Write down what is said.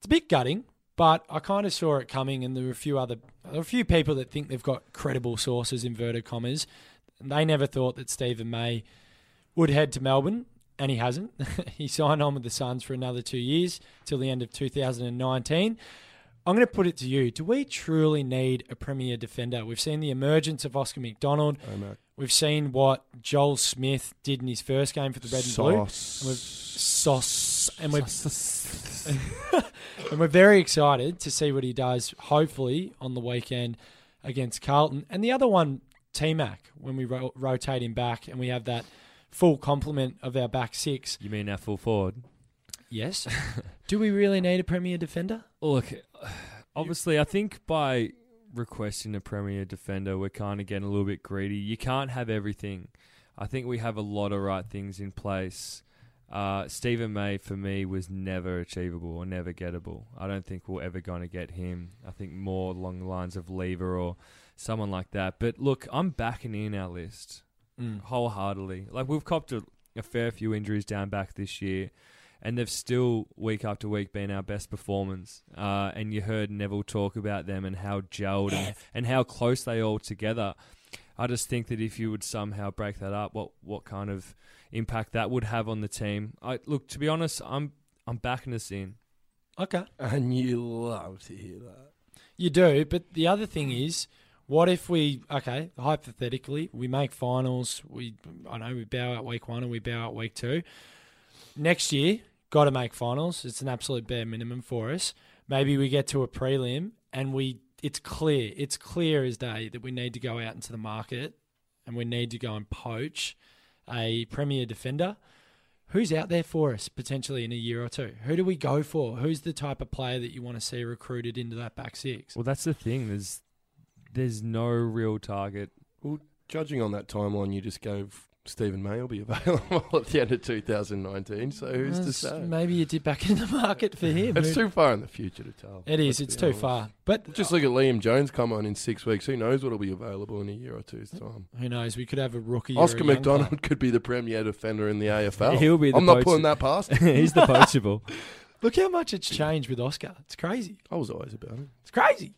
It's a bit gutting, but I kind of saw it coming, and there were a few other, a few people that think they've got credible sources, inverted commas. They never thought that Steven May would head to Melbourne, and he hasn't. he signed on with the Suns for another two years till the end of 2019. I'm going to put it to you. Do we truly need a premier defender? We've seen the emergence of Oscar McDonald. Hey, mate. We've seen what Joel Smith did in his first game for the Red and Blue. Sauce. And we've sauce, and we're and we're very excited to see what he does. Hopefully on the weekend against Carlton, and the other one, T Mac, when we ro- rotate him back and we have that full complement of our back six. You mean our full forward? Yes. Do we really need a premier defender? Look, obviously, I think by requesting a premier defender, we're kind of getting a little bit greedy. You can't have everything. I think we have a lot of right things in place. Uh, Steven May, for me, was never achievable or never gettable. I don't think we're ever going to get him. I think more along the lines of Lever or someone like that. But look, I'm backing in our list Mm. wholeheartedly. Like we've copped a, a fair few injuries down back this year, and they've still week after week been our best performance. Uh, and you heard Neville talk about them and how gelled and, and how close they all together. I just think that if you would somehow break that up, what what kind of impact that would have on the team? I look to be honest, I'm I'm backing us in. Okay. And you love to hear that. You do, but the other thing is, what if we okay, hypothetically, we make finals, we I know we bow out week one and we bow out week two. Next year, gotta make finals. It's an absolute bare minimum for us. Maybe we get to a prelim and we it's clear, it's clear as day that we need to go out into the market and we need to go and poach a premier defender. Who's out there for us potentially in a year or two? Who do we go for? Who's the type of player that you want to see recruited into that back six? Well, that's the thing. There's there's no real target. Well, judging on that timeline you just gave, Steven May will be available at the end of 2019. So who's to say? Maybe you did back in the market for him. It's too far in the future to tell. It is. It's too honest. far. But Just look at Liam Jones come on in six weeks. Who knows what'll be available in a year or two's time? who knows? We could have a rookie. a Oscar young McDonald player. could be the premier defender in the AFL. He'll be the I'm not poacher. putting that past. him. He's the poachable. Look how much it's changed with Oscar. It's crazy. I was always about it. It's crazy.